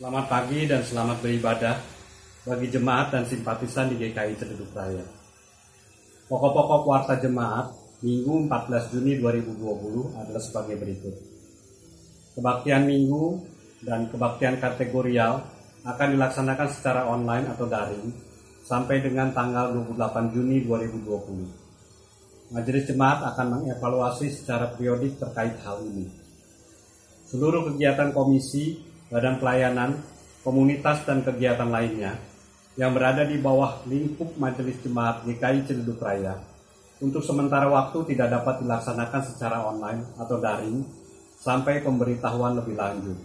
Selamat pagi dan selamat beribadah bagi jemaat dan simpatisan di GKI Cededuk Raya. Pokok-pokok warta jemaat Minggu 14 Juni 2020 adalah sebagai berikut. Kebaktian Minggu dan kebaktian kategorial akan dilaksanakan secara online atau daring sampai dengan tanggal 28 Juni 2020. Majelis Jemaat akan mengevaluasi secara periodik terkait hal ini. Seluruh kegiatan komisi badan pelayanan, komunitas dan kegiatan lainnya yang berada di bawah lingkup Majelis Jemaat GKI Cenduduk Raya untuk sementara waktu tidak dapat dilaksanakan secara online atau daring sampai pemberitahuan lebih lanjut.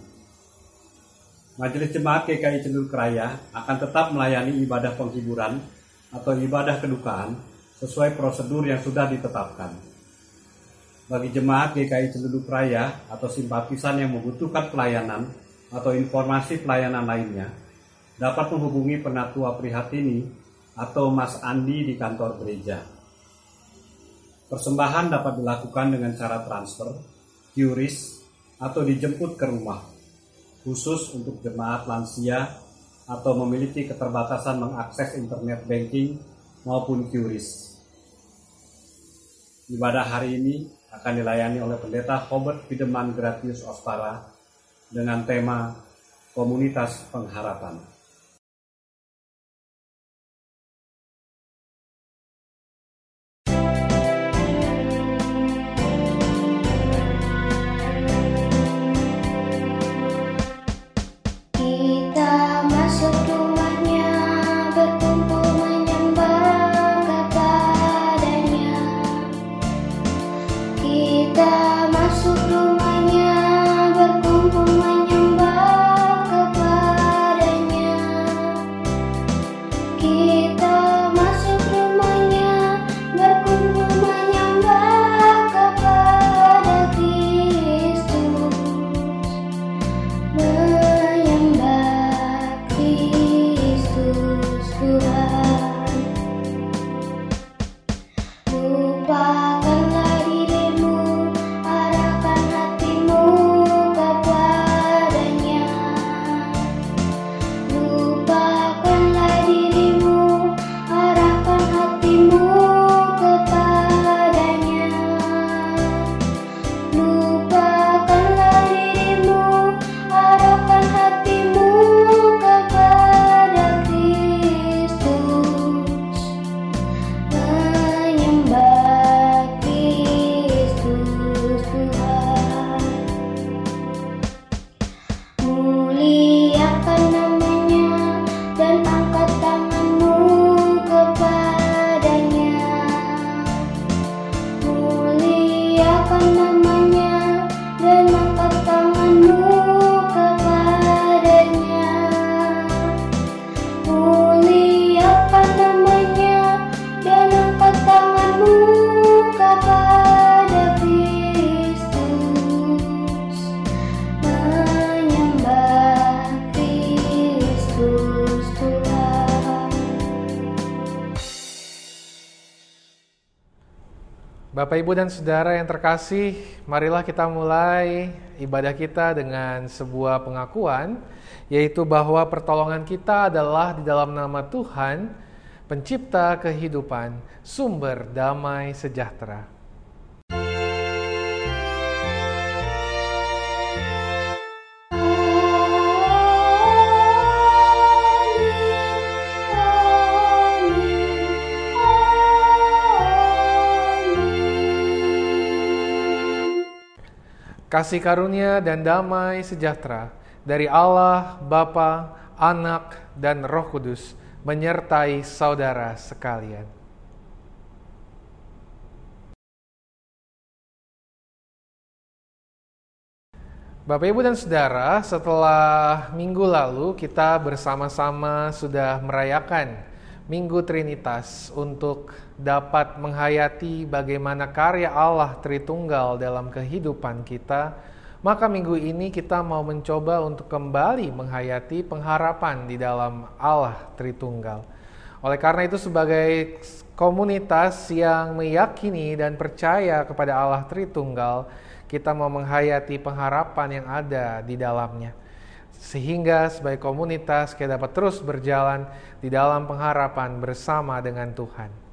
Majelis Jemaat GKI Cenduduk Raya akan tetap melayani ibadah penghiburan atau ibadah kedukaan sesuai prosedur yang sudah ditetapkan. Bagi jemaat GKI Cenduduk Raya atau simpatisan yang membutuhkan pelayanan atau informasi pelayanan lainnya, dapat menghubungi Penatua Prihatini atau Mas Andi di kantor gereja. Persembahan dapat dilakukan dengan cara transfer, QRIS, atau dijemput ke rumah, khusus untuk jemaat lansia atau memiliki keterbatasan mengakses internet banking maupun QRIS. Ibadah hari ini akan dilayani oleh Pendeta Robert Pideman Gratius Ospara dengan tema Komunitas Pengharapan. Bapak, Ibu, dan Saudara yang terkasih, marilah kita mulai ibadah kita dengan sebuah pengakuan, yaitu bahwa pertolongan kita adalah di dalam nama Tuhan, Pencipta kehidupan, sumber damai sejahtera. Kasih karunia dan damai sejahtera dari Allah, Bapa, Anak, dan Roh Kudus menyertai saudara sekalian. Bapak, Ibu, dan Saudara, setelah minggu lalu kita bersama-sama sudah merayakan Minggu Trinitas untuk dapat menghayati bagaimana karya Allah Tritunggal dalam kehidupan kita, maka minggu ini kita mau mencoba untuk kembali menghayati pengharapan di dalam Allah Tritunggal. Oleh karena itu sebagai komunitas yang meyakini dan percaya kepada Allah Tritunggal, kita mau menghayati pengharapan yang ada di dalamnya. Sehingga sebagai komunitas kita dapat terus berjalan di dalam pengharapan bersama dengan Tuhan.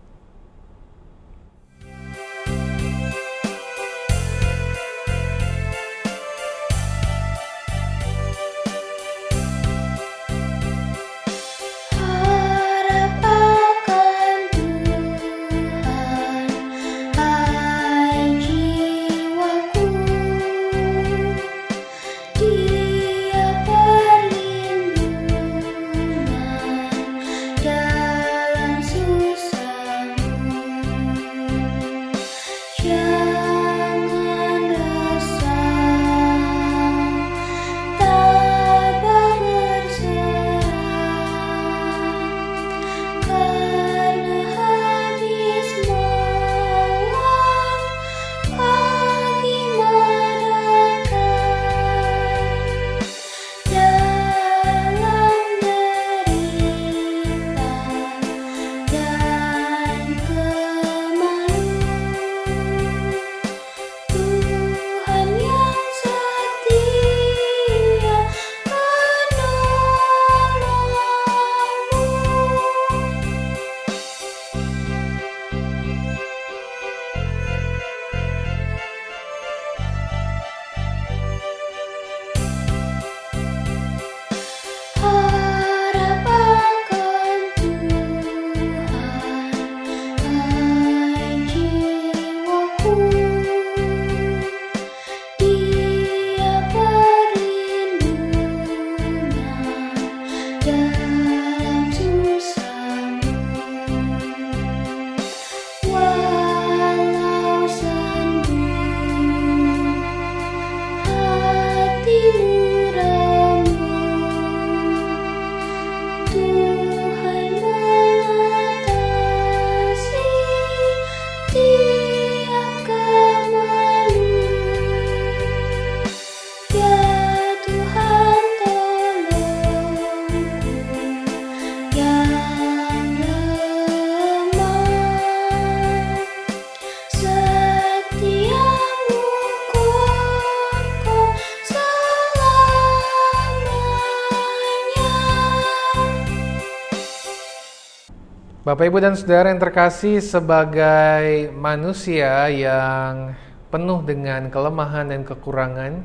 Bapak, Ibu, dan Saudara yang terkasih, sebagai manusia yang penuh dengan kelemahan dan kekurangan,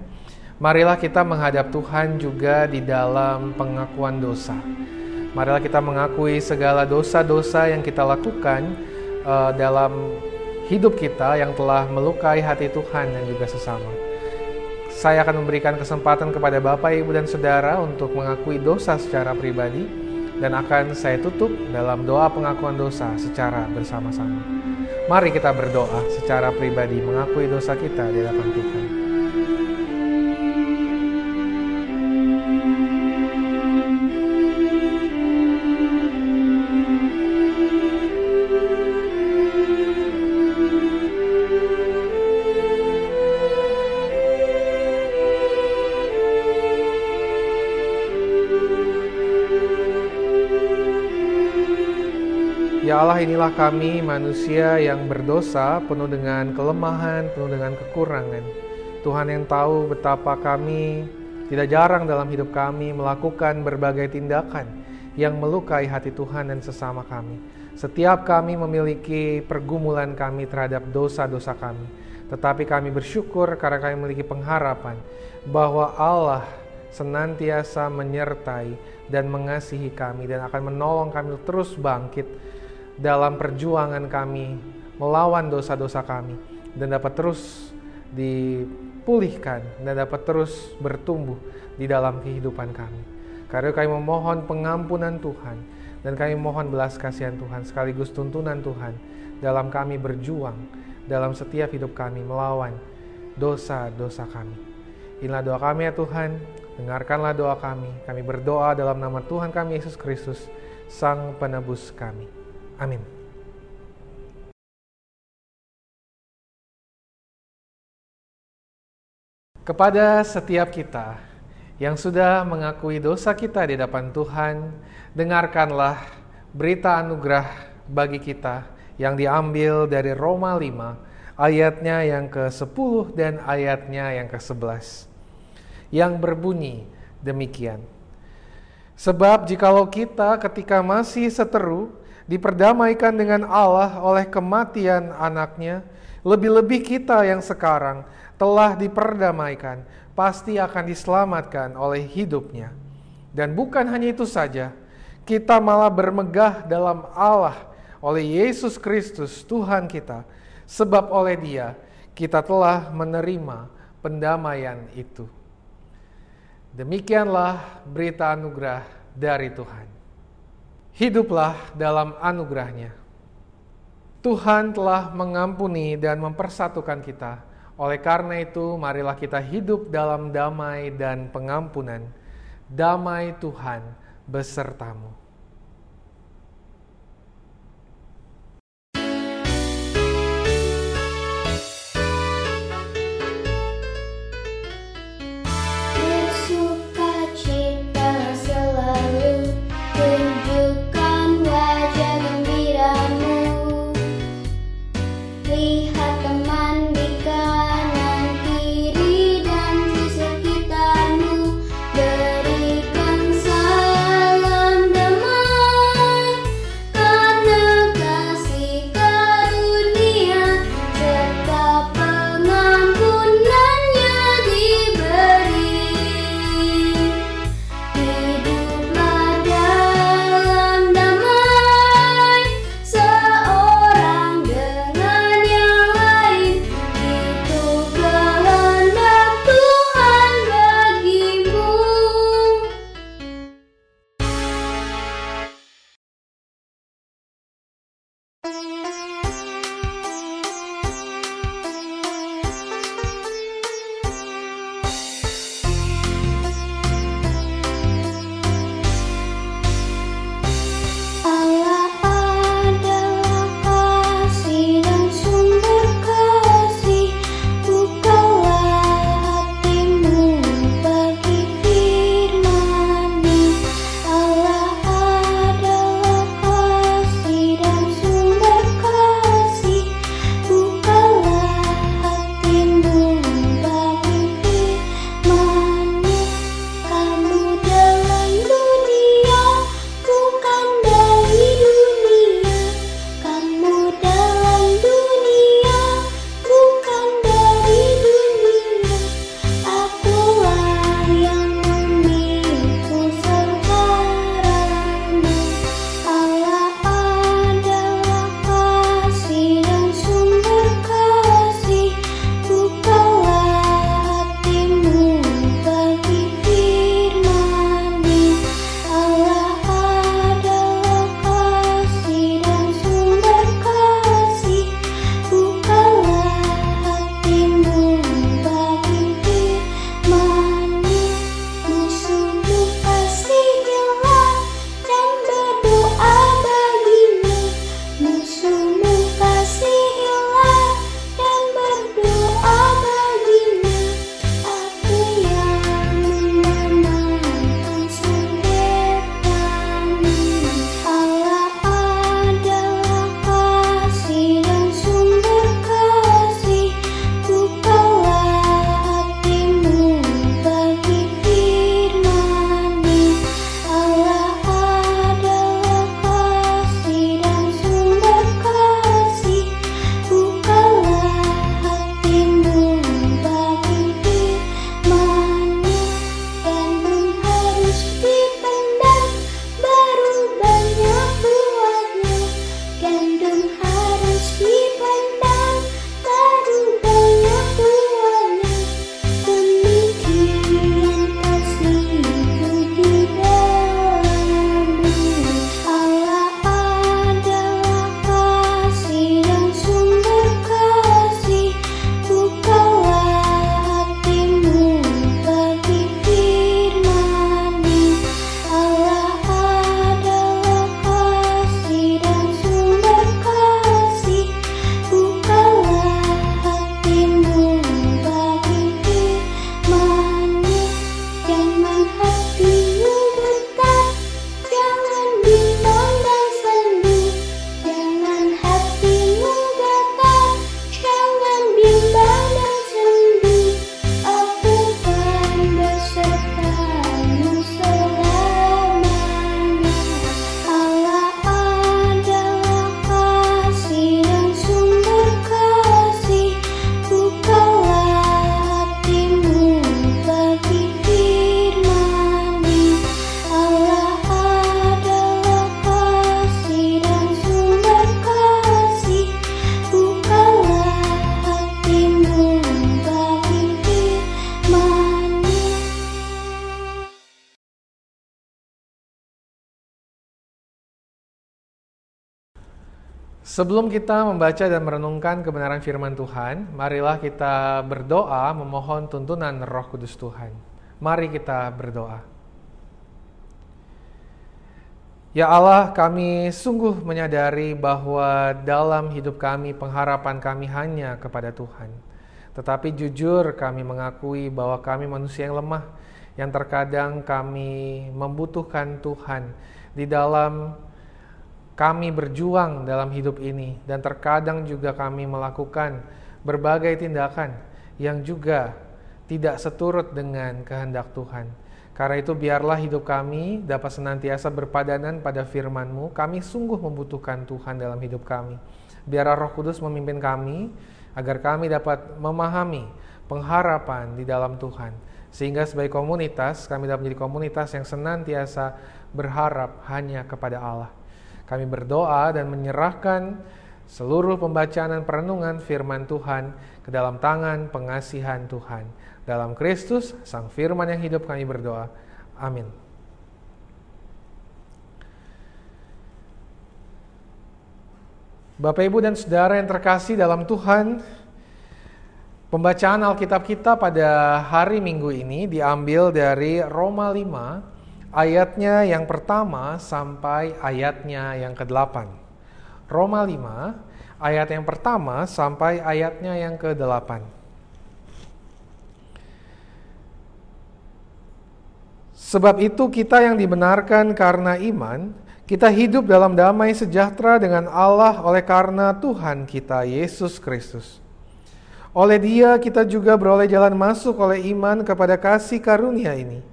marilah kita menghadap Tuhan juga di dalam pengakuan dosa. Marilah kita mengakui segala dosa-dosa yang kita lakukan uh, dalam hidup kita yang telah melukai hati Tuhan dan juga sesama. Saya akan memberikan kesempatan kepada Bapak, Ibu, dan Saudara untuk mengakui dosa secara pribadi dan akan saya tutup dalam doa pengakuan dosa secara bersama-sama. Mari kita berdoa secara pribadi mengakui dosa kita di hadapan Tuhan. Allah inilah kami manusia yang berdosa penuh dengan kelemahan, penuh dengan kekurangan. Tuhan yang tahu betapa kami tidak jarang dalam hidup kami melakukan berbagai tindakan yang melukai hati Tuhan dan sesama kami. Setiap kami memiliki pergumulan kami terhadap dosa-dosa kami. Tetapi kami bersyukur karena kami memiliki pengharapan bahwa Allah senantiasa menyertai dan mengasihi kami dan akan menolong kami terus bangkit dalam perjuangan kami melawan dosa-dosa kami dan dapat terus dipulihkan dan dapat terus bertumbuh di dalam kehidupan kami. Karena kami memohon pengampunan Tuhan dan kami mohon belas kasihan Tuhan sekaligus tuntunan Tuhan dalam kami berjuang dalam setiap hidup kami melawan dosa-dosa kami. Inilah doa kami ya Tuhan, dengarkanlah doa kami. Kami berdoa dalam nama Tuhan kami Yesus Kristus, Sang Penebus kami. Amin. Kepada setiap kita yang sudah mengakui dosa kita di hadapan Tuhan, dengarkanlah berita anugerah bagi kita yang diambil dari Roma 5 ayatnya yang ke-10 dan ayatnya yang ke-11 yang berbunyi demikian. Sebab jikalau kita ketika masih seteru diperdamaikan dengan Allah oleh kematian anaknya, lebih-lebih kita yang sekarang telah diperdamaikan, pasti akan diselamatkan oleh hidupnya. Dan bukan hanya itu saja, kita malah bermegah dalam Allah oleh Yesus Kristus Tuhan kita, sebab oleh dia kita telah menerima pendamaian itu. Demikianlah berita anugerah dari Tuhan. Hiduplah dalam anugerahnya. Tuhan telah mengampuni dan mempersatukan kita. Oleh karena itu, marilah kita hidup dalam damai dan pengampunan. Damai Tuhan besertamu. Sebelum kita membaca dan merenungkan kebenaran firman Tuhan, marilah kita berdoa memohon tuntunan Roh Kudus Tuhan. Mari kita berdoa. Ya Allah, kami sungguh menyadari bahwa dalam hidup kami pengharapan kami hanya kepada Tuhan. Tetapi jujur kami mengakui bahwa kami manusia yang lemah, yang terkadang kami membutuhkan Tuhan di dalam kami berjuang dalam hidup ini dan terkadang juga kami melakukan berbagai tindakan yang juga tidak seturut dengan kehendak Tuhan. Karena itu biarlah hidup kami dapat senantiasa berpadanan pada firman-Mu. Kami sungguh membutuhkan Tuhan dalam hidup kami. Biarlah Roh Kudus memimpin kami agar kami dapat memahami pengharapan di dalam Tuhan. Sehingga sebagai komunitas, kami dapat menjadi komunitas yang senantiasa berharap hanya kepada Allah. Kami berdoa dan menyerahkan seluruh pembacaan dan perenungan firman Tuhan ke dalam tangan pengasihan Tuhan. Dalam Kristus, Sang Firman yang hidup kami berdoa. Amin. Bapak, Ibu, dan Saudara yang terkasih dalam Tuhan, pembacaan Alkitab kita pada hari Minggu ini diambil dari Roma 5 ayatnya yang pertama sampai ayatnya yang ke-8. Roma 5, ayat yang pertama sampai ayatnya yang ke-8. Sebab itu kita yang dibenarkan karena iman, kita hidup dalam damai sejahtera dengan Allah oleh karena Tuhan kita Yesus Kristus. Oleh dia kita juga beroleh jalan masuk oleh iman kepada kasih karunia ini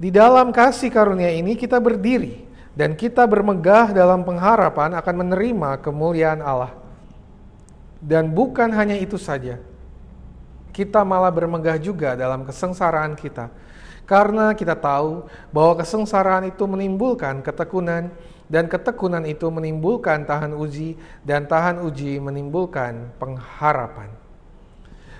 di dalam kasih karunia ini kita berdiri dan kita bermegah dalam pengharapan akan menerima kemuliaan Allah. Dan bukan hanya itu saja. Kita malah bermegah juga dalam kesengsaraan kita. Karena kita tahu bahwa kesengsaraan itu menimbulkan ketekunan dan ketekunan itu menimbulkan tahan uji dan tahan uji menimbulkan pengharapan.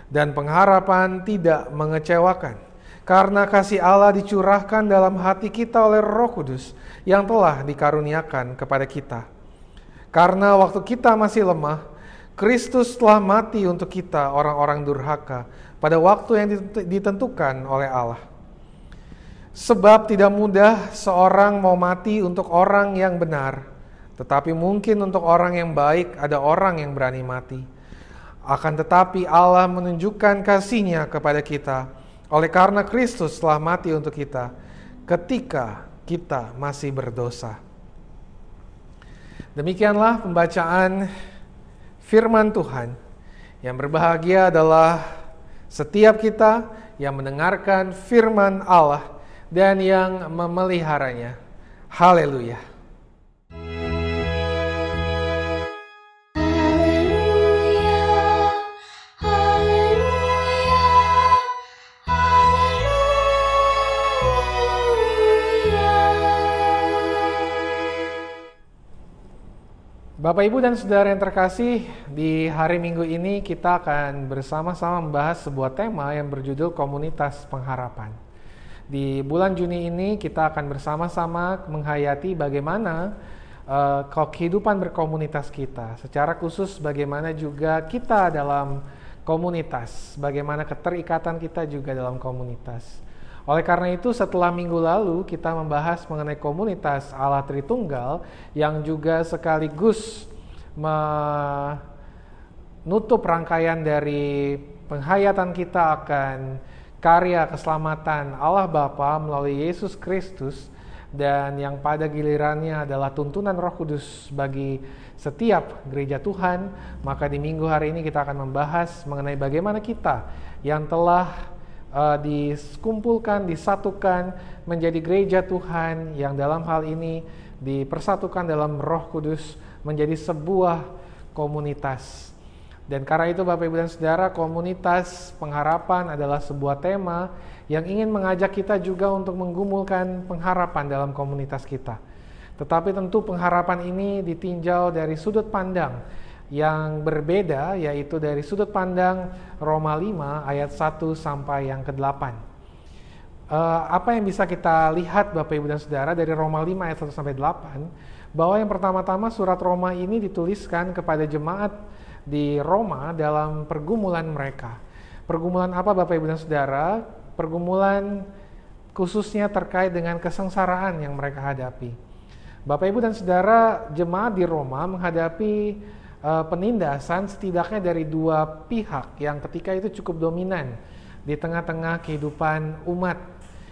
Dan pengharapan tidak mengecewakan karena kasih Allah dicurahkan dalam hati kita oleh Roh Kudus yang telah dikaruniakan kepada kita. Karena waktu kita masih lemah, Kristus telah mati untuk kita orang-orang durhaka pada waktu yang ditentukan oleh Allah. Sebab tidak mudah seorang mau mati untuk orang yang benar, tetapi mungkin untuk orang yang baik ada orang yang berani mati. Akan tetapi Allah menunjukkan kasihnya kepada kita, oleh karena Kristus telah mati untuk kita ketika kita masih berdosa. Demikianlah pembacaan firman Tuhan. Yang berbahagia adalah setiap kita yang mendengarkan firman Allah dan yang memeliharanya. Haleluya! Bapak, Ibu, dan Saudara yang terkasih, di hari Minggu ini kita akan bersama-sama membahas sebuah tema yang berjudul Komunitas Pengharapan. Di bulan Juni ini kita akan bersama-sama menghayati bagaimana uh, kehidupan berkomunitas kita. Secara khusus bagaimana juga kita dalam komunitas, bagaimana keterikatan kita juga dalam komunitas. Oleh karena itu setelah minggu lalu kita membahas mengenai komunitas Allah Tritunggal yang juga sekaligus menutup rangkaian dari penghayatan kita akan karya keselamatan Allah Bapa melalui Yesus Kristus. Dan yang pada gilirannya adalah tuntunan Roh Kudus bagi setiap gereja Tuhan, maka di minggu hari ini kita akan membahas mengenai bagaimana kita yang telah uh, dikumpulkan, disatukan menjadi gereja Tuhan yang dalam hal ini dipersatukan dalam Roh Kudus menjadi sebuah komunitas. Dan karena itu Bapak Ibu dan Saudara, komunitas pengharapan adalah sebuah tema yang ingin mengajak kita juga untuk menggumulkan pengharapan dalam komunitas kita. Tetapi tentu pengharapan ini ditinjau dari sudut pandang yang berbeda yaitu dari sudut pandang Roma 5 ayat 1 sampai yang ke-8. uh, apa yang bisa kita lihat Bapak Ibu dan Saudara dari Roma 5 ayat 1 sampai 8 bahwa yang pertama-tama surat Roma ini dituliskan kepada jemaat di Roma dalam pergumulan mereka. Pergumulan apa Bapak Ibu dan Saudara? Pergumulan khususnya terkait dengan kesengsaraan yang mereka hadapi. Bapak Ibu dan Saudara, jemaat di Roma menghadapi uh, penindasan setidaknya dari dua pihak yang ketika itu cukup dominan di tengah-tengah kehidupan umat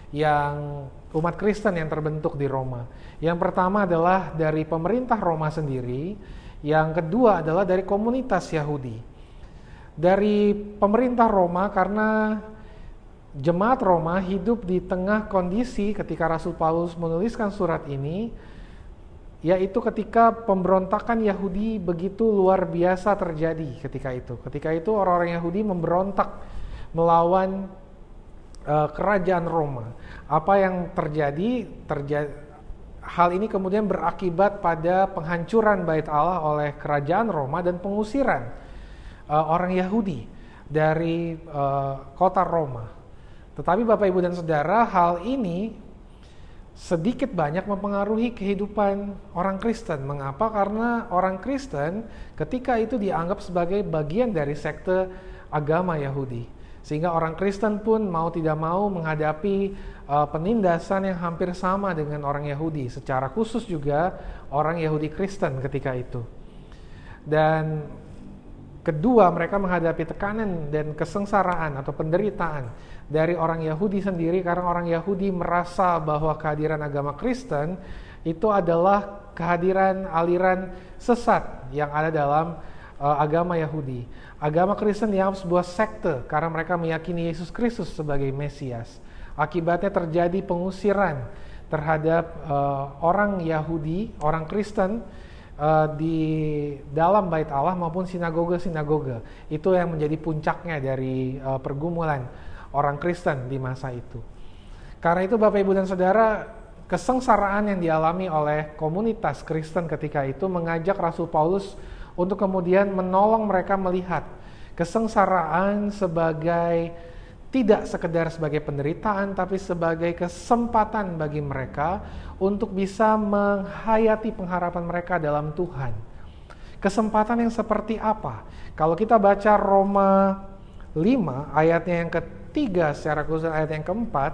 yang umat Kristen yang terbentuk di Roma. Yang pertama adalah dari pemerintah Roma sendiri, yang kedua adalah dari komunitas Yahudi. Dari pemerintah Roma karena jemaat Roma hidup di tengah kondisi ketika Rasul Paulus menuliskan surat ini, yaitu ketika pemberontakan Yahudi begitu luar biasa terjadi ketika itu. Ketika itu orang-orang Yahudi memberontak melawan uh, kerajaan Roma. Apa yang terjadi? Terjadi hal ini kemudian berakibat pada penghancuran bait Allah oleh kerajaan Roma dan pengusiran uh, orang Yahudi dari uh, kota Roma. Tetapi Bapak Ibu dan Saudara, hal ini sedikit banyak mempengaruhi kehidupan orang Kristen. Mengapa? Karena orang Kristen ketika itu dianggap sebagai bagian dari sekte agama Yahudi. Sehingga orang Kristen pun mau tidak mau menghadapi uh, penindasan yang hampir sama dengan orang Yahudi, secara khusus juga orang Yahudi Kristen ketika itu. Dan kedua, mereka menghadapi tekanan dan kesengsaraan atau penderitaan dari orang Yahudi sendiri karena orang Yahudi merasa bahwa kehadiran agama Kristen itu adalah kehadiran aliran sesat yang ada dalam uh, agama Yahudi. Agama Kristen dianggap sebuah sekte karena mereka meyakini Yesus Kristus sebagai Mesias. Akibatnya terjadi pengusiran terhadap uh, orang Yahudi, orang Kristen uh, di dalam bait Allah maupun sinagoga-sinagoga. Itu yang menjadi puncaknya dari uh, pergumulan orang Kristen di masa itu. Karena itu Bapak Ibu dan Saudara, kesengsaraan yang dialami oleh komunitas Kristen ketika itu mengajak Rasul Paulus untuk kemudian menolong mereka melihat kesengsaraan sebagai tidak sekedar sebagai penderitaan tapi sebagai kesempatan bagi mereka untuk bisa menghayati pengharapan mereka dalam Tuhan. Kesempatan yang seperti apa? Kalau kita baca Roma 5 ayatnya yang ketiga secara khusus ayat yang keempat,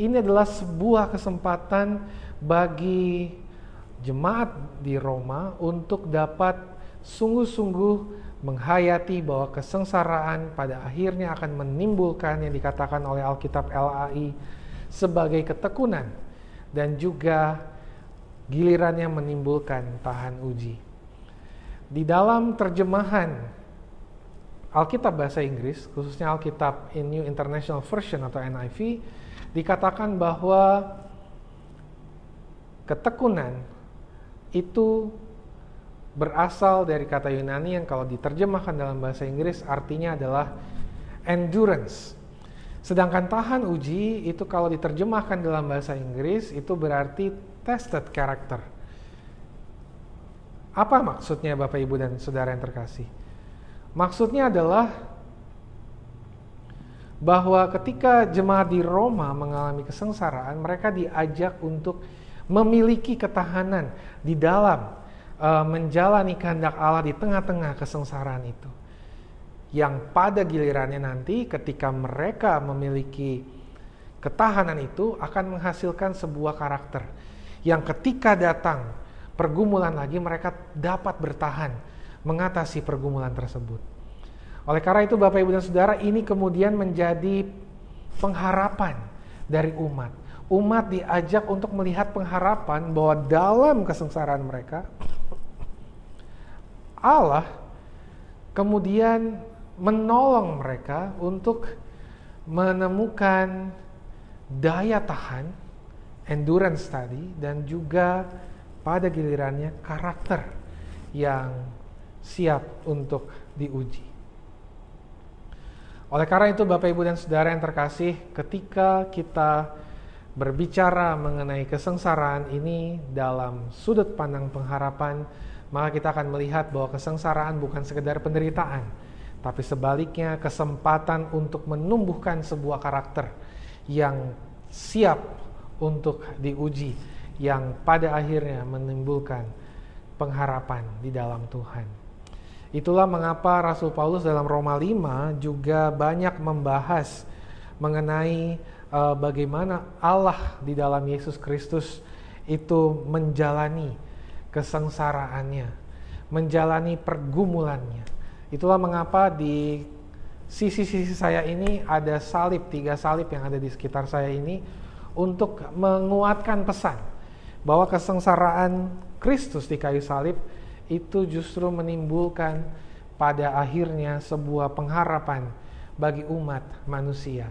ini adalah sebuah kesempatan bagi jemaat di Roma untuk dapat sungguh-sungguh menghayati bahwa kesengsaraan pada akhirnya akan menimbulkan yang dikatakan oleh Alkitab LAI sebagai ketekunan dan juga gilirannya menimbulkan tahan uji. Di dalam terjemahan Alkitab bahasa Inggris, khususnya Alkitab in New International Version atau NIV, dikatakan bahwa ketekunan itu berasal dari kata Yunani yang kalau diterjemahkan dalam bahasa Inggris artinya adalah endurance. Sedangkan tahan uji itu kalau diterjemahkan dalam bahasa Inggris itu berarti tested character. Apa maksudnya Bapak Ibu dan Saudara yang terkasih? Maksudnya adalah bahwa ketika jemaat di Roma mengalami kesengsaraan, mereka diajak untuk memiliki ketahanan di dalam uh, menjalani kehendak Allah di tengah-tengah kesengsaraan itu. Yang pada gilirannya nanti ketika mereka memiliki ketahanan itu akan menghasilkan sebuah karakter yang ketika datang pergumulan lagi mereka dapat bertahan mengatasi pergumulan tersebut. Oleh karena itu Bapak Ibu dan Saudara ini kemudian menjadi pengharapan dari umat. Umat diajak untuk melihat pengharapan bahwa dalam kesengsaraan mereka Allah kemudian menolong mereka untuk menemukan daya tahan, endurance tadi, dan juga pada gilirannya karakter yang siap untuk diuji. Oleh karena itu Bapak Ibu dan Saudara yang terkasih, ketika kita berbicara mengenai kesengsaraan ini dalam sudut pandang pengharapan, maka kita akan melihat bahwa kesengsaraan bukan sekedar penderitaan, tapi sebaliknya kesempatan untuk menumbuhkan sebuah karakter yang siap untuk diuji yang pada akhirnya menimbulkan pengharapan di dalam Tuhan. Itulah mengapa Rasul Paulus dalam Roma 5 juga banyak membahas mengenai uh, bagaimana Allah di dalam Yesus Kristus itu menjalani kesengsaraannya, menjalani pergumulannya. Itulah mengapa di sisi-sisi saya ini ada salib, tiga salib yang ada di sekitar saya ini untuk menguatkan pesan bahwa kesengsaraan Kristus di kayu salib itu justru menimbulkan pada akhirnya sebuah pengharapan bagi umat manusia.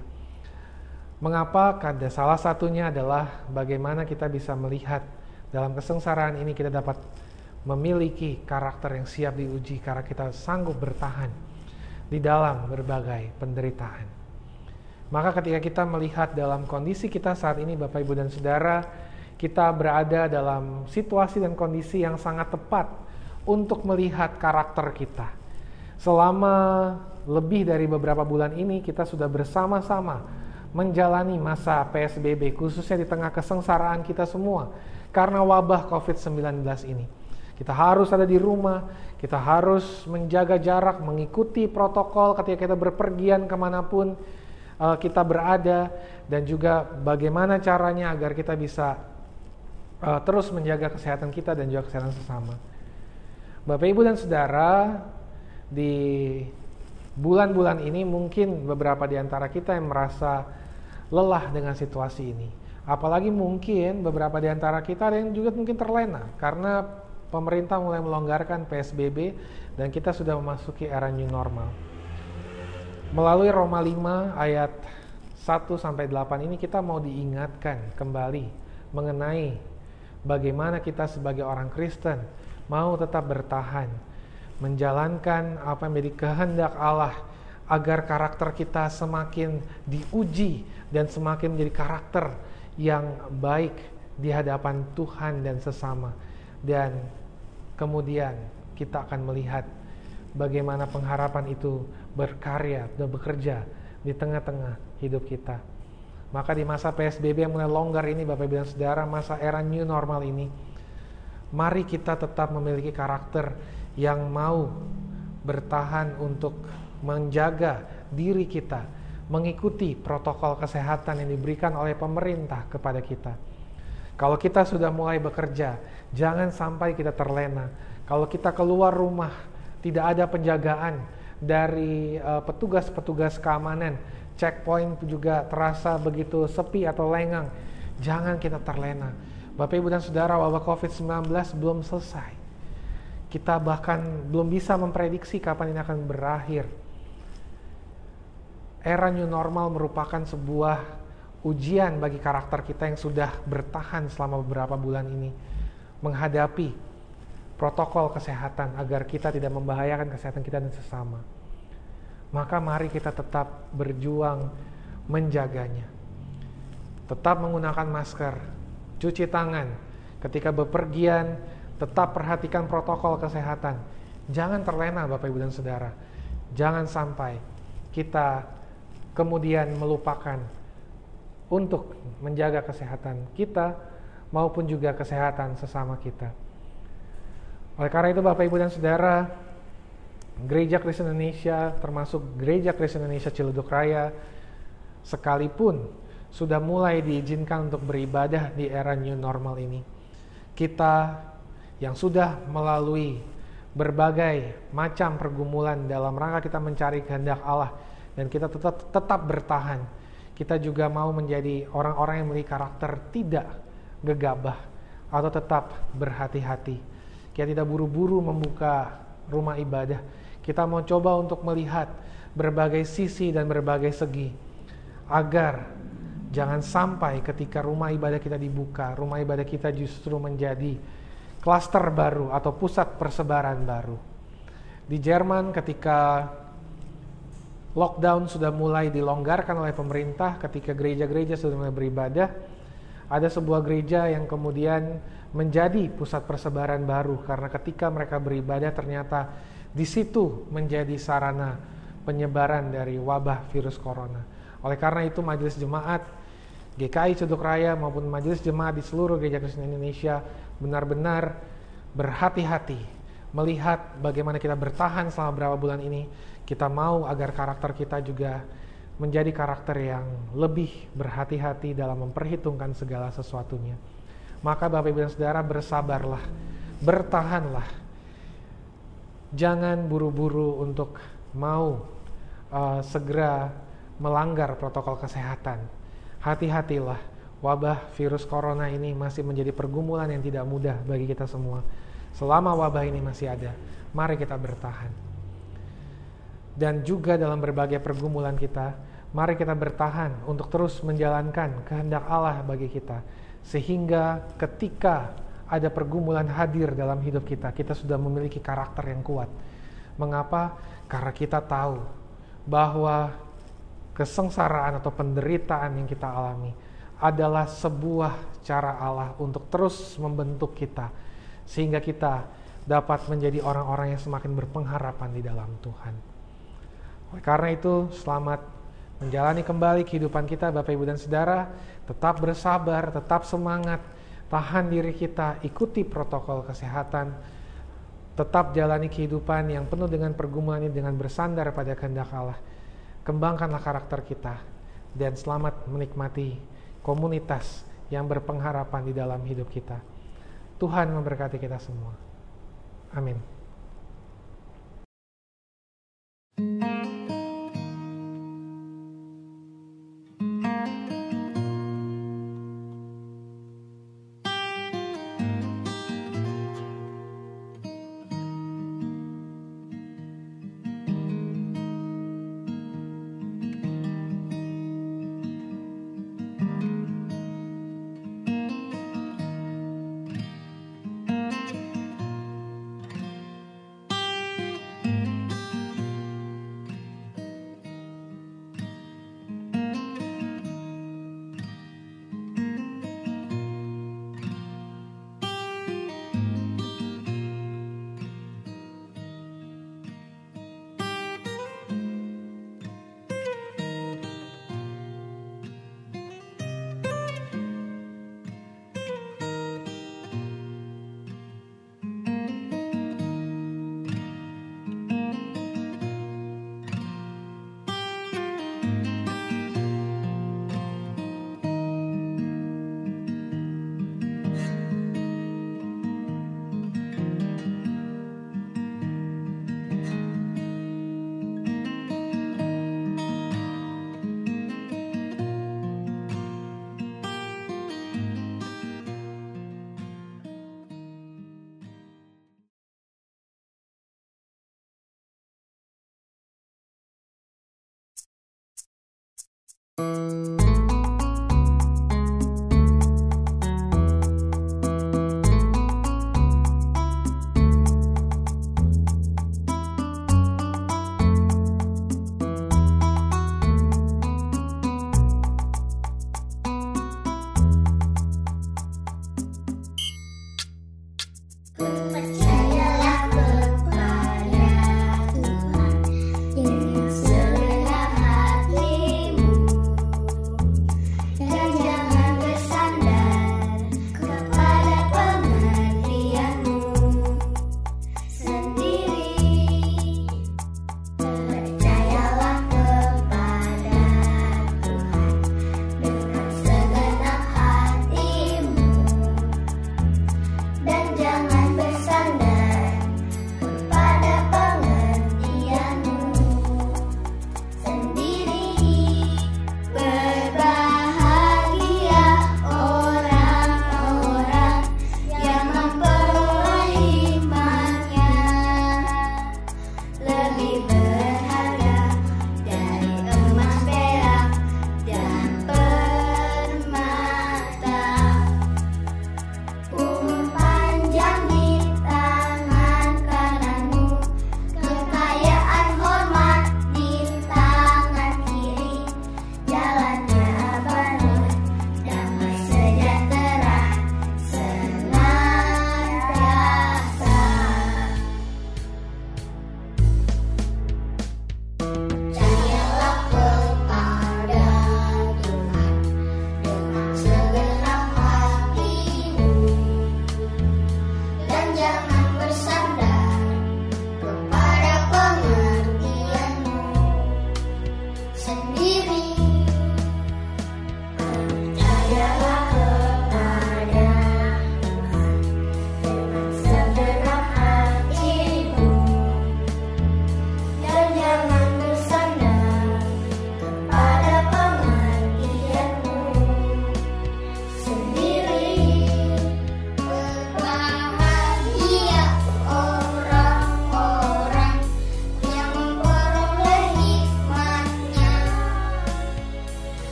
Mengapa? Karena salah satunya adalah bagaimana kita bisa melihat dalam kesengsaraan ini kita dapat memiliki karakter yang siap diuji karena kita sanggup bertahan di dalam berbagai penderitaan. Maka ketika kita melihat dalam kondisi kita saat ini Bapak Ibu dan Saudara, kita berada dalam situasi dan kondisi yang sangat tepat untuk melihat karakter kita. Selama lebih dari beberapa bulan ini kita sudah bersama-sama menjalani masa PSBB khususnya di tengah kesengsaraan kita semua karena wabah COVID-19 ini. Kita harus ada di rumah, kita harus menjaga jarak, mengikuti protokol ketika kita berpergian ke mana pun uh, kita berada, dan juga bagaimana caranya agar kita bisa uh, terus menjaga kesehatan kita dan juga kesehatan sesama. Bapak, ibu, dan saudara, di bulan-bulan ini mungkin beberapa di antara kita yang merasa lelah dengan situasi ini. Apalagi mungkin beberapa di antara kita yang juga mungkin terlena karena pemerintah mulai melonggarkan PSBB dan kita sudah memasuki era new normal. Melalui Roma 5 ayat 1 sampai 8 ini kita mau diingatkan kembali mengenai bagaimana kita sebagai orang Kristen mau tetap bertahan menjalankan apa yang menjadi kehendak Allah agar karakter kita semakin diuji dan semakin menjadi karakter yang baik di hadapan Tuhan dan sesama dan kemudian kita akan melihat bagaimana pengharapan itu berkarya dan bekerja di tengah-tengah hidup kita. Maka di masa PSBB yang mulai longgar ini Bapak Ibu dan Saudara, masa era new normal ini, mari kita tetap memiliki karakter yang mau bertahan untuk menjaga diri kita, mengikuti protokol kesehatan yang diberikan oleh pemerintah kepada kita kalau kita sudah mulai bekerja, jangan sampai kita terlena. Kalau kita keluar rumah, tidak ada penjagaan dari eh, petugas-petugas uh, keamanan, checkpoint juga terasa begitu sepi atau lengang. Jangan kita terlena. Bapak Ibu dan Saudara, wabah COVID-19 belum selesai. Kita bahkan belum bisa memprediksi kapan ini akan berakhir. Era new normal merupakan sebuah ujian bagi karakter kita yang sudah bertahan selama beberapa bulan ini menghadapi protokol kesehatan agar kita tidak membahayakan kesehatan kita dan sesama. Maka mari kita tetap berjuang menjaganya. Tetap menggunakan masker, cuci tangan, ketika bepergian tetap perhatikan protokol kesehatan. Jangan terlena Bapak Ibu dan Saudara. Jangan sampai kita kemudian melupakan untuk menjaga kesehatan kita maupun juga kesehatan sesama kita. Oleh karena itu Bapak Ibu dan Saudara, Gereja Kristen Indonesia termasuk Gereja Kristen Indonesia Ciledug Raya sekalipun sudah mulai diizinkan untuk beribadah di era new normal ini. Kita yang sudah melalui berbagai macam pergumulan dalam rangka kita mencari kehendak Allah dan kita tetap tetap bertahan kita juga mau menjadi orang-orang yang memiliki karakter tidak gegabah atau tetap berhati-hati. Kita tidak buru-buru membuka rumah ibadah. Kita mau coba untuk melihat berbagai sisi dan berbagai segi agar jangan sampai ketika rumah ibadah kita dibuka, rumah ibadah kita justru menjadi klaster baru atau pusat persebaran baru. Di Jerman ketika lockdown sudah mulai dilonggarkan oleh pemerintah ketika gereja-gereja sudah mulai beribadah, ada sebuah gereja yang kemudian menjadi pusat persebaran baru karena ketika mereka beribadah ternyata di situ menjadi sarana penyebaran dari wabah virus corona. Oleh karena itu majelis jemaat GKI Ceduk Raya maupun majelis jemaat di seluruh gereja Kristen Indonesia benar-benar berhati-hati melihat bagaimana kita bertahan selama beberapa bulan ini. Kita mau agar karakter kita juga menjadi karakter yang lebih berhati-hati dalam memperhitungkan segala sesuatunya. Maka Bapak Ibu dan Saudara bersabarlah, bertahanlah. Jangan buru-buru untuk mau uh, segera melanggar protokol kesehatan. Hati-hatilah, wabah virus corona ini masih menjadi pergumulan yang tidak mudah bagi kita semua. Selama wabah ini masih ada, mari kita bertahan. Dan juga dalam berbagai pergumulan kita, mari kita bertahan untuk terus menjalankan kehendak Allah bagi kita sehingga ketika ada pergumulan hadir dalam hidup kita, kita sudah memiliki karakter yang kuat. Mengapa? Karena kita tahu bahwa kesengsaraan atau penderitaan yang kita alami adalah sebuah cara Allah untuk terus membentuk kita sehingga kita dapat menjadi orang-orang yang semakin berpengharapan di dalam Tuhan. Oleh karena itu, selamat menjalani kembali kehidupan kita Bapak Ibu dan Saudara tetap bersabar, tetap semangat, tahan diri kita, ikuti protokol kesehatan, tetap jalani kehidupan yang penuh dengan pergumulan ini dengan bersandar pada kehendak Allah. Kembangkanlah karakter kita dan selamat menikmati komunitas yang berpengharapan di dalam hidup kita. Tuhan memberkati kita semua. Amin.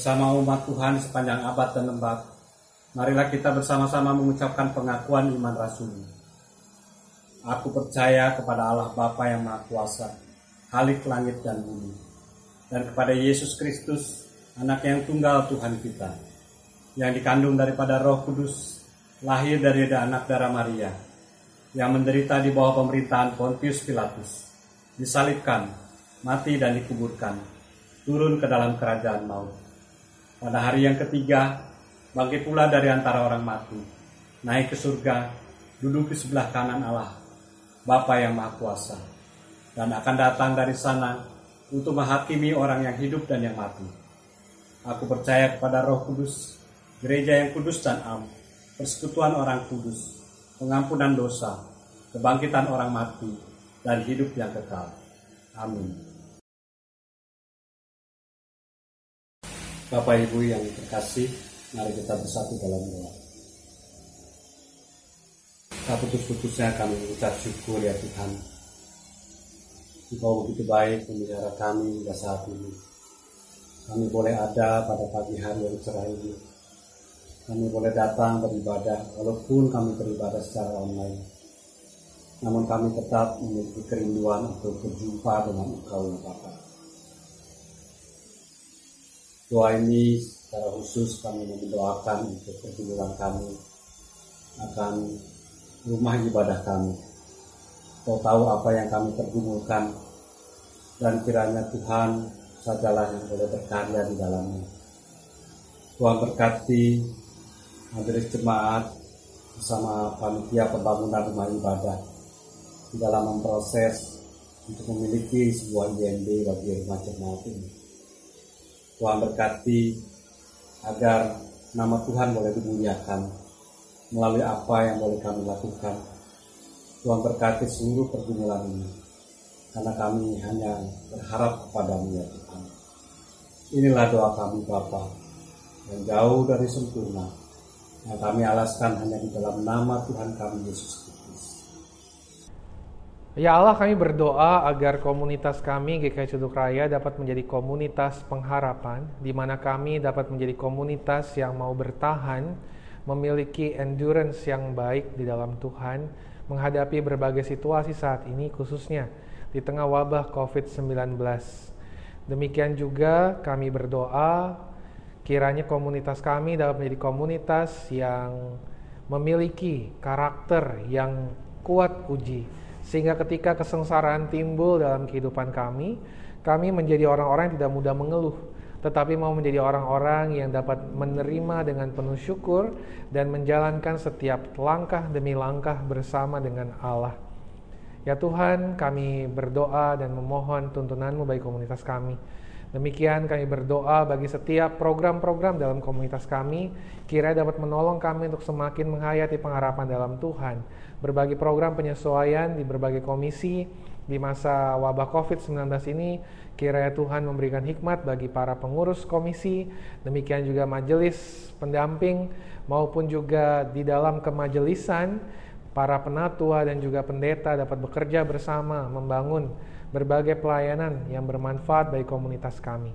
Bersama umat Tuhan sepanjang abad dan lembab, marilah kita bersama-sama mengucapkan pengakuan iman rasul. Aku percaya kepada Allah Bapa yang Maha Kuasa, Halik langit dan bumi, dan kepada Yesus Kristus, anak yang tunggal Tuhan kita, yang dikandung daripada roh kudus, lahir dari anak darah Maria, yang menderita di bawah pemerintahan Pontius Pilatus, disalibkan, mati dan dikuburkan, turun ke dalam kerajaan maut. Pada hari yang ketiga, bangkit pula dari antara orang mati, naik ke surga, duduk di sebelah kanan Allah, Bapa yang Maha Kuasa, dan akan datang dari sana untuk menghakimi orang yang hidup dan yang mati. Aku percaya kepada Roh Kudus, gereja yang kudus dan am, persekutuan orang kudus, pengampunan dosa, kebangkitan orang mati, dan hidup yang kekal. Amin. Bapak Ibu yang terkasih, mari kita bersatu dalam doa. Tak putus-putusnya kami mengucap syukur ya Tuhan. Engkau begitu baik memelihara kami hingga saat ini. Kami boleh ada pada pagi hari yang cerah ini. Kami boleh datang beribadah, walaupun kami beribadah secara online. Namun kami tetap memiliki kerinduan untuk berjumpa dengan Engkau ya Bapa. Doa ini secara khusus kami mendoakan untuk pergumulan kami akan rumah ibadah kami. Kau tahu apa yang kami pergumulkan dan kiranya Tuhan sajalah yang boleh berkarya di dalamnya. Tuhan berkati majelis jemaat bersama panitia pembangunan rumah ibadah di dalam memproses untuk memiliki sebuah IMB bagi rumah jemaat ini. Tuhan berkati agar nama Tuhan boleh dimuliakan melalui apa yang boleh kami lakukan. Tuhan berkati seluruh pergumulan ini, karena kami hanya berharap kepadamu ya Tuhan. Inilah doa kami Bapa yang jauh dari sempurna, yang kami alaskan hanya di dalam nama Tuhan kami Yesus Kristus. Ya Allah kami berdoa agar komunitas kami GKI Cuduk Raya dapat menjadi komunitas pengharapan di mana kami dapat menjadi komunitas yang mau bertahan memiliki endurance yang baik di dalam Tuhan menghadapi berbagai situasi saat ini khususnya di tengah wabah COVID-19. Demikian juga kami berdoa kiranya komunitas kami dapat menjadi komunitas yang memiliki karakter yang kuat uji sehingga ketika kesengsaraan timbul dalam kehidupan kami, kami menjadi orang-orang yang tidak mudah mengeluh tetapi mau menjadi orang-orang yang dapat menerima dengan penuh syukur dan menjalankan setiap langkah demi langkah bersama dengan Allah. Ya Tuhan, kami berdoa dan memohon tuntunanmu bagi komunitas kami. Demikian kami berdoa bagi setiap program-program dalam komunitas kami, kira dapat menolong kami untuk semakin menghayati pengharapan dalam Tuhan. Berbagi program penyesuaian di berbagai komisi di masa wabah COVID-19 ini, Kiranya Tuhan memberikan hikmat bagi para pengurus komisi, demikian juga majelis pendamping maupun juga di dalam kemajelisan para penatua dan juga pendeta dapat bekerja bersama membangun berbagai pelayanan yang bermanfaat bagi komunitas kami.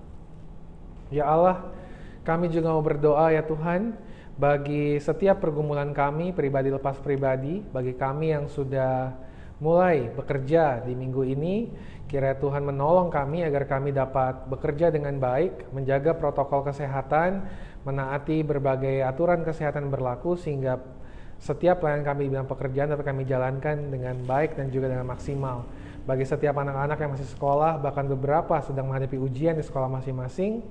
Ya Allah, kami juga mau berdoa ya Tuhan bagi setiap pergumulan kami pribadi lepas pribadi, bagi kami yang sudah mulai bekerja di minggu ini Kiranya Tuhan menolong kami agar kami dapat bekerja dengan baik, menjaga protokol kesehatan, menaati berbagai aturan kesehatan berlaku sehingga setiap pelayanan kami di bidang pekerjaan dapat kami jalankan dengan baik dan juga dengan maksimal. Bagi setiap anak-anak yang masih sekolah, bahkan beberapa sedang menghadapi ujian di sekolah masing-masing,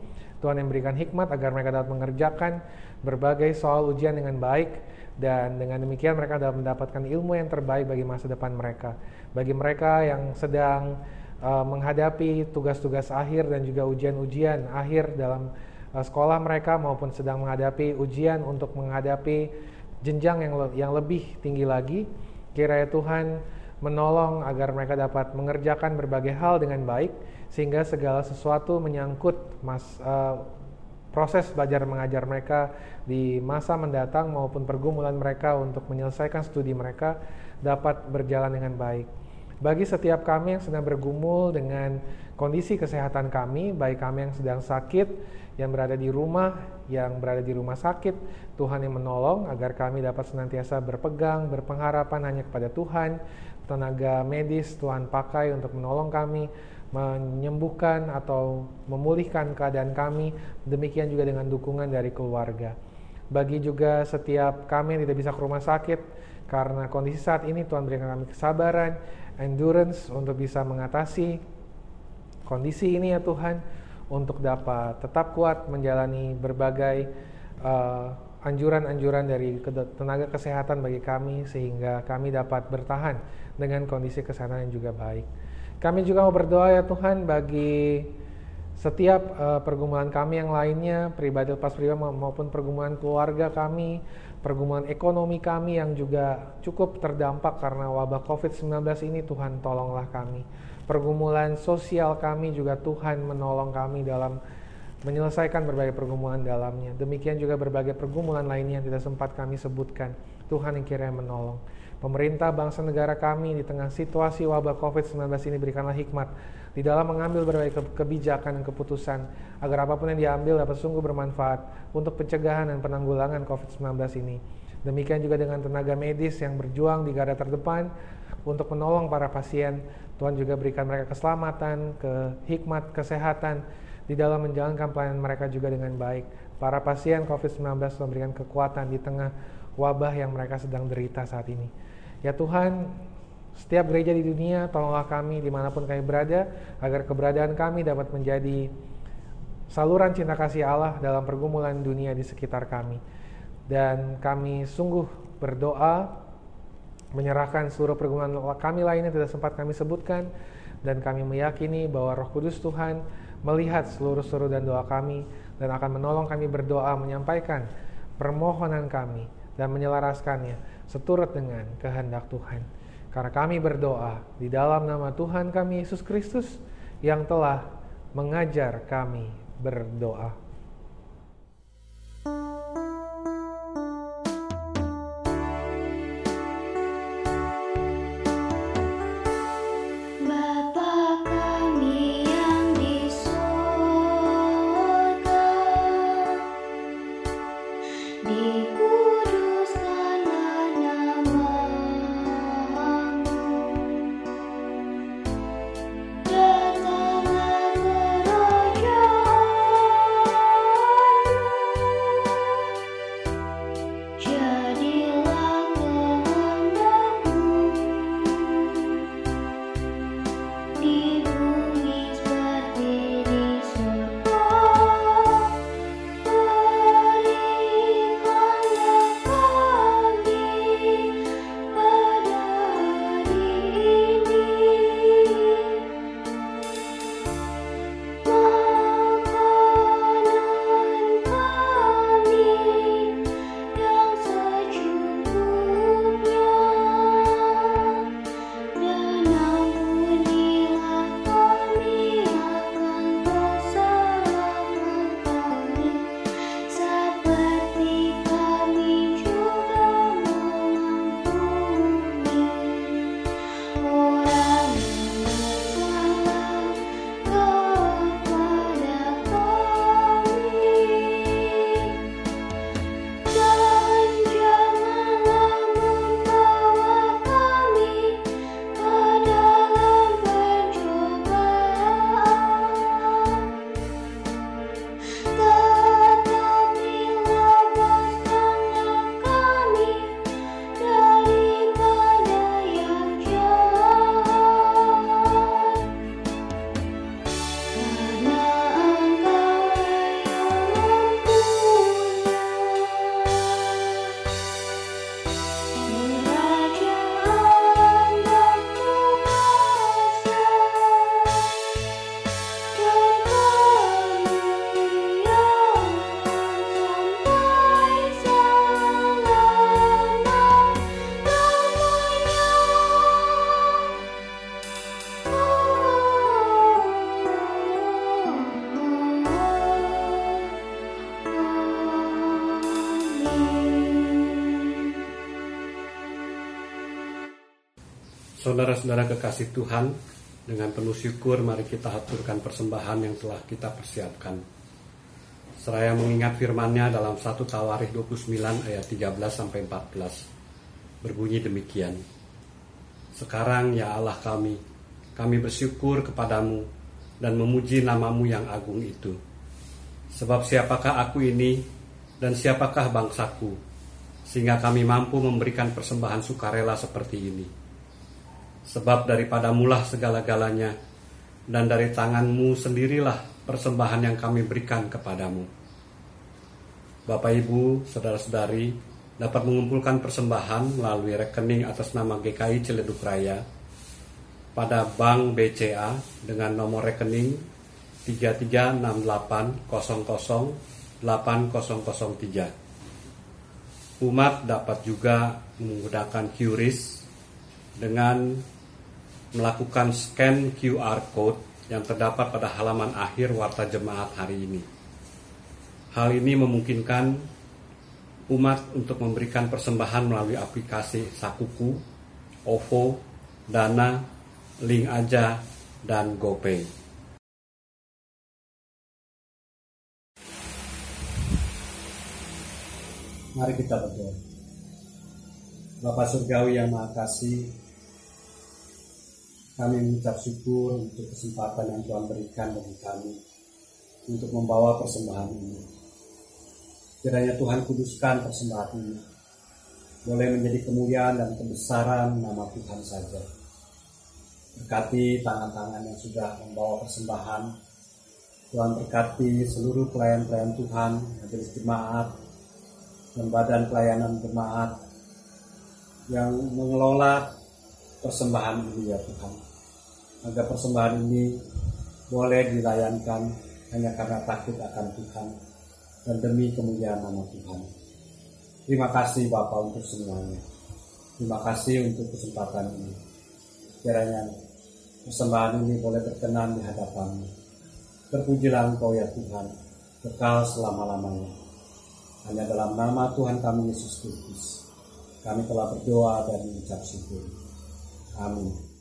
Tuhan yang berikan hikmat agar mereka dapat mengerjakan berbagai soal ujian dengan baik dan dengan demikian mereka dapat mendapatkan ilmu yang terbaik bagi masa depan mereka. Bagi mereka yang sedang uh, menghadapi tugas-tugas akhir dan juga ujian-ujian akhir dalam uh, sekolah mereka maupun sedang menghadapi ujian untuk menghadapi jenjang yang le yang lebih tinggi lagi. Kiranya Tuhan menolong agar mereka dapat mengerjakan berbagai hal dengan baik sehingga segala sesuatu menyangkut mas uh, proses belajar mengajar mereka di masa mendatang maupun pergumulan mereka untuk menyelesaikan studi mereka dapat berjalan dengan baik. Bagi setiap kami yang sedang bergumul dengan kondisi kesehatan kami, baik kami yang sedang sakit, yang berada di rumah, yang berada di rumah sakit, Tuhan yang menolong agar kami dapat senantiasa berpegang, berpengharapan hanya kepada Tuhan, tenaga medis Tuhan pakai untuk menolong kami, menyembuhkan atau memulihkan keadaan kami, demikian juga dengan dukungan dari keluarga. Bagi juga setiap kami yang tidak bisa ke rumah sakit, karena kondisi saat ini Tuhan berikan kami kesabaran, endurance untuk bisa mengatasi kondisi ini ya Tuhan untuk dapat tetap kuat menjalani berbagai uh, anjuran-anjuran dari tenaga kesehatan bagi kami sehingga kami dapat bertahan dengan kondisi kesehatan yang juga baik. Kami juga mau berdoa ya Tuhan bagi setiap uh, pergumulan kami yang lainnya, pribadi lepas pribadi maupun pergumulan keluarga kami, pergumulan ekonomi kami yang juga cukup terdampak karena wabah COVID-19 ini Tuhan tolonglah kami. Pergumulan sosial kami juga Tuhan menolong kami dalam menyelesaikan berbagai pergumulan dalamnya. Demikian juga berbagai pergumulan lainnya yang tidak sempat kami sebutkan. Tuhan yang kiranya menolong. Pemerintah bangsa negara kami di tengah situasi wabah COVID-19 ini berikanlah hikmat di dalam mengambil berbagai kebijakan dan keputusan agar apa pun yang diambil dapat sungguh bermanfaat untuk pencegahan dan penanggulangan COVID-19 ini. Demikian juga dengan tenaga medis yang berjuang di garda terdepan untuk menolong para pasien. Tuhan juga berikan mereka keselamatan, ke hikmat, kesehatan di dalam menjalankan pelayanan mereka juga dengan baik. Para pasien COVID-19 memberikan kekuatan di tengah wabah yang mereka sedang derita saat ini. Ya Tuhan, setiap gereja di dunia, tolonglah kami di mana pun kami berada, agar keberadaan kami dapat menjadi saluran cinta kasih Allah dalam pergumulan dunia di sekitar kami. Dan kami sungguh berdoa, menyerahkan seluruh pergumulan kami lainnya tidak sempat kami sebutkan, dan kami meyakini bahwa roh kudus Tuhan melihat seluruh seru dan doa kami, dan akan menolong kami berdoa menyampaikan permohonan kami dan menyelaraskannya seturut dengan kehendak Tuhan. Karena kami berdoa di dalam nama Tuhan kami Yesus Kristus yang telah mengajar kami berdoa. Saudara-saudara kekasih Tuhan, dengan penuh syukur mari kita aturkan persembahan yang telah kita persiapkan. Seraya mengingat firman-Nya dalam 1 Tawarikh 29 ayat 13 sampai 14. Berbunyi demikian. Sekarang ya Allah kami, kami bersyukur kepadamu dan memuji namamu yang agung itu. Sebab siapakah aku ini dan siapakah bangsaku, sehingga kami mampu memberikan persembahan sukarela seperti ini. Sebab daripada mulah segala-galanya, dan dari tanganmu sendirilah persembahan yang kami berikan kepadamu. Bapak Ibu, Saudara-saudari, dapat mengumpulkan persembahan melalui rekening atas nama GKI Ciledug Raya pada Bank BCA dengan nomor rekening 3368008003. Umat dapat juga menggunakan QRIS dengan melakukan scan QR code yang terdapat pada halaman akhir warta jemaat hari ini. Hal ini memungkinkan umat untuk memberikan persembahan melalui aplikasi Sakuku, OVO, Dana, Link Aja, dan GoPay. Mari kita berdoa. Bapak Surgawi yang Kasih, kami mengucap syukur untuk kesempatan yang Tuhan berikan bagi kami untuk membawa persembahan ini. Kiranya Tuhan kuduskan persembahan ini. Boleh menjadi kemuliaan dan kebesaran nama Tuhan saja. Berkati tangan-tangan yang sudah membawa persembahan. Tuhan berkati seluruh pelayan-pelayan Tuhan, majelis jemaat, dan badan pelayanan jemaat yang mengelola persembahan ini ya Tuhan. Agar persembahan ini boleh dilayankan hanya karena takut akan Tuhan dan demi kemuliaan nama Tuhan. Terima kasih Bapak untuk semuanya. Terima kasih untuk kesempatan ini. Kiranya persembahan ini boleh berkenan di hadapanmu. Terpujilah Engkau ya Tuhan, kekal selama-lamanya. Hanya dalam nama Tuhan kami Yesus Kristus, kami telah berdoa dan mengucap syukur. Amin.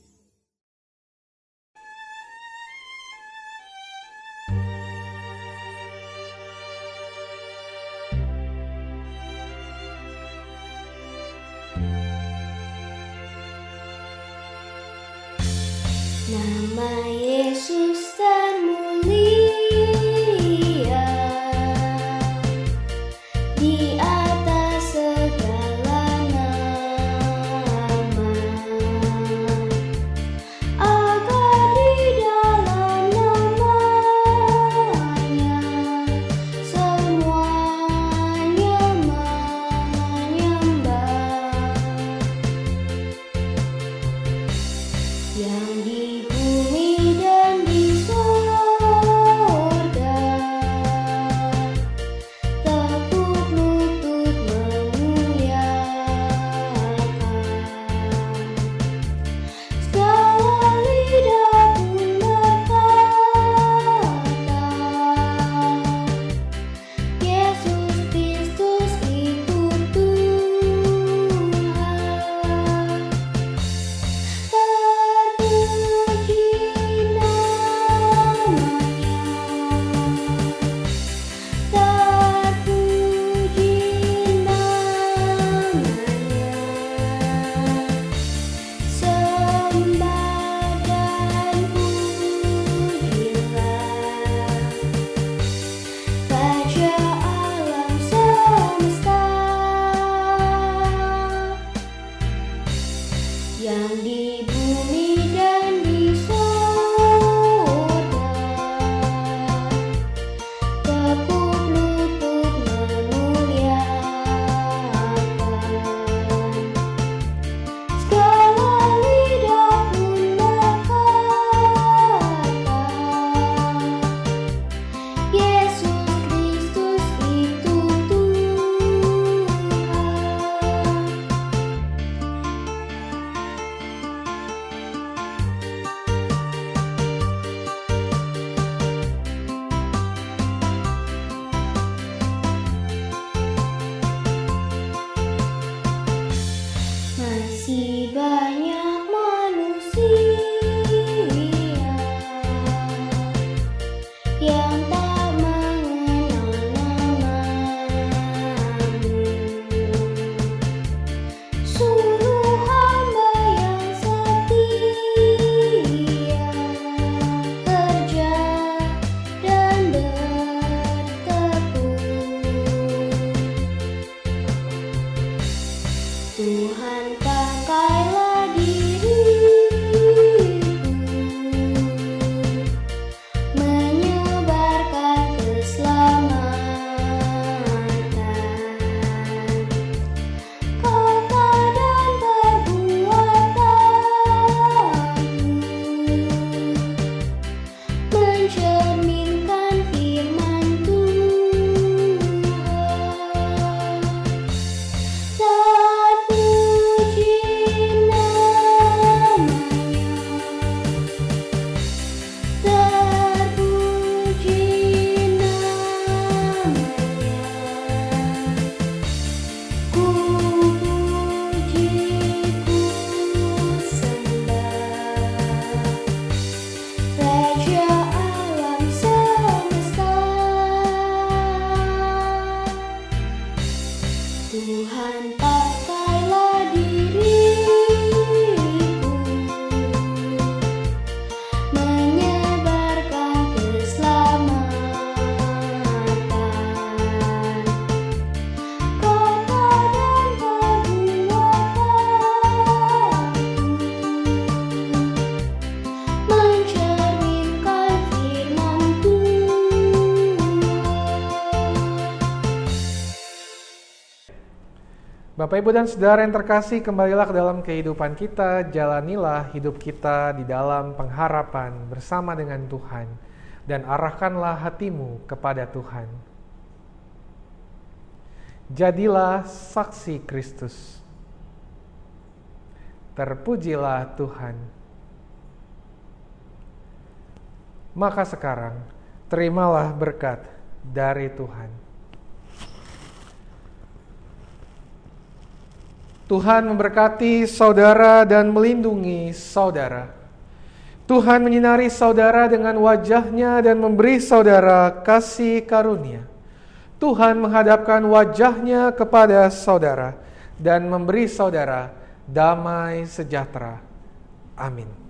Bapak, Ibu, dan Saudara yang terkasih, kembalilah ke dalam kehidupan kita, jalanilah hidup kita di dalam pengharapan bersama dengan Tuhan, dan arahkanlah hatimu kepada Tuhan. Jadilah saksi Kristus. Terpujilah Tuhan. Maka sekarang, terimalah berkat dari Tuhan. Tuhan memberkati saudara dan melindungi saudara. Tuhan menyinari saudara dengan wajahnya dan memberi saudara kasih karunia. Tuhan menghadapkan wajahnya kepada saudara dan memberi saudara damai sejahtera. Amin.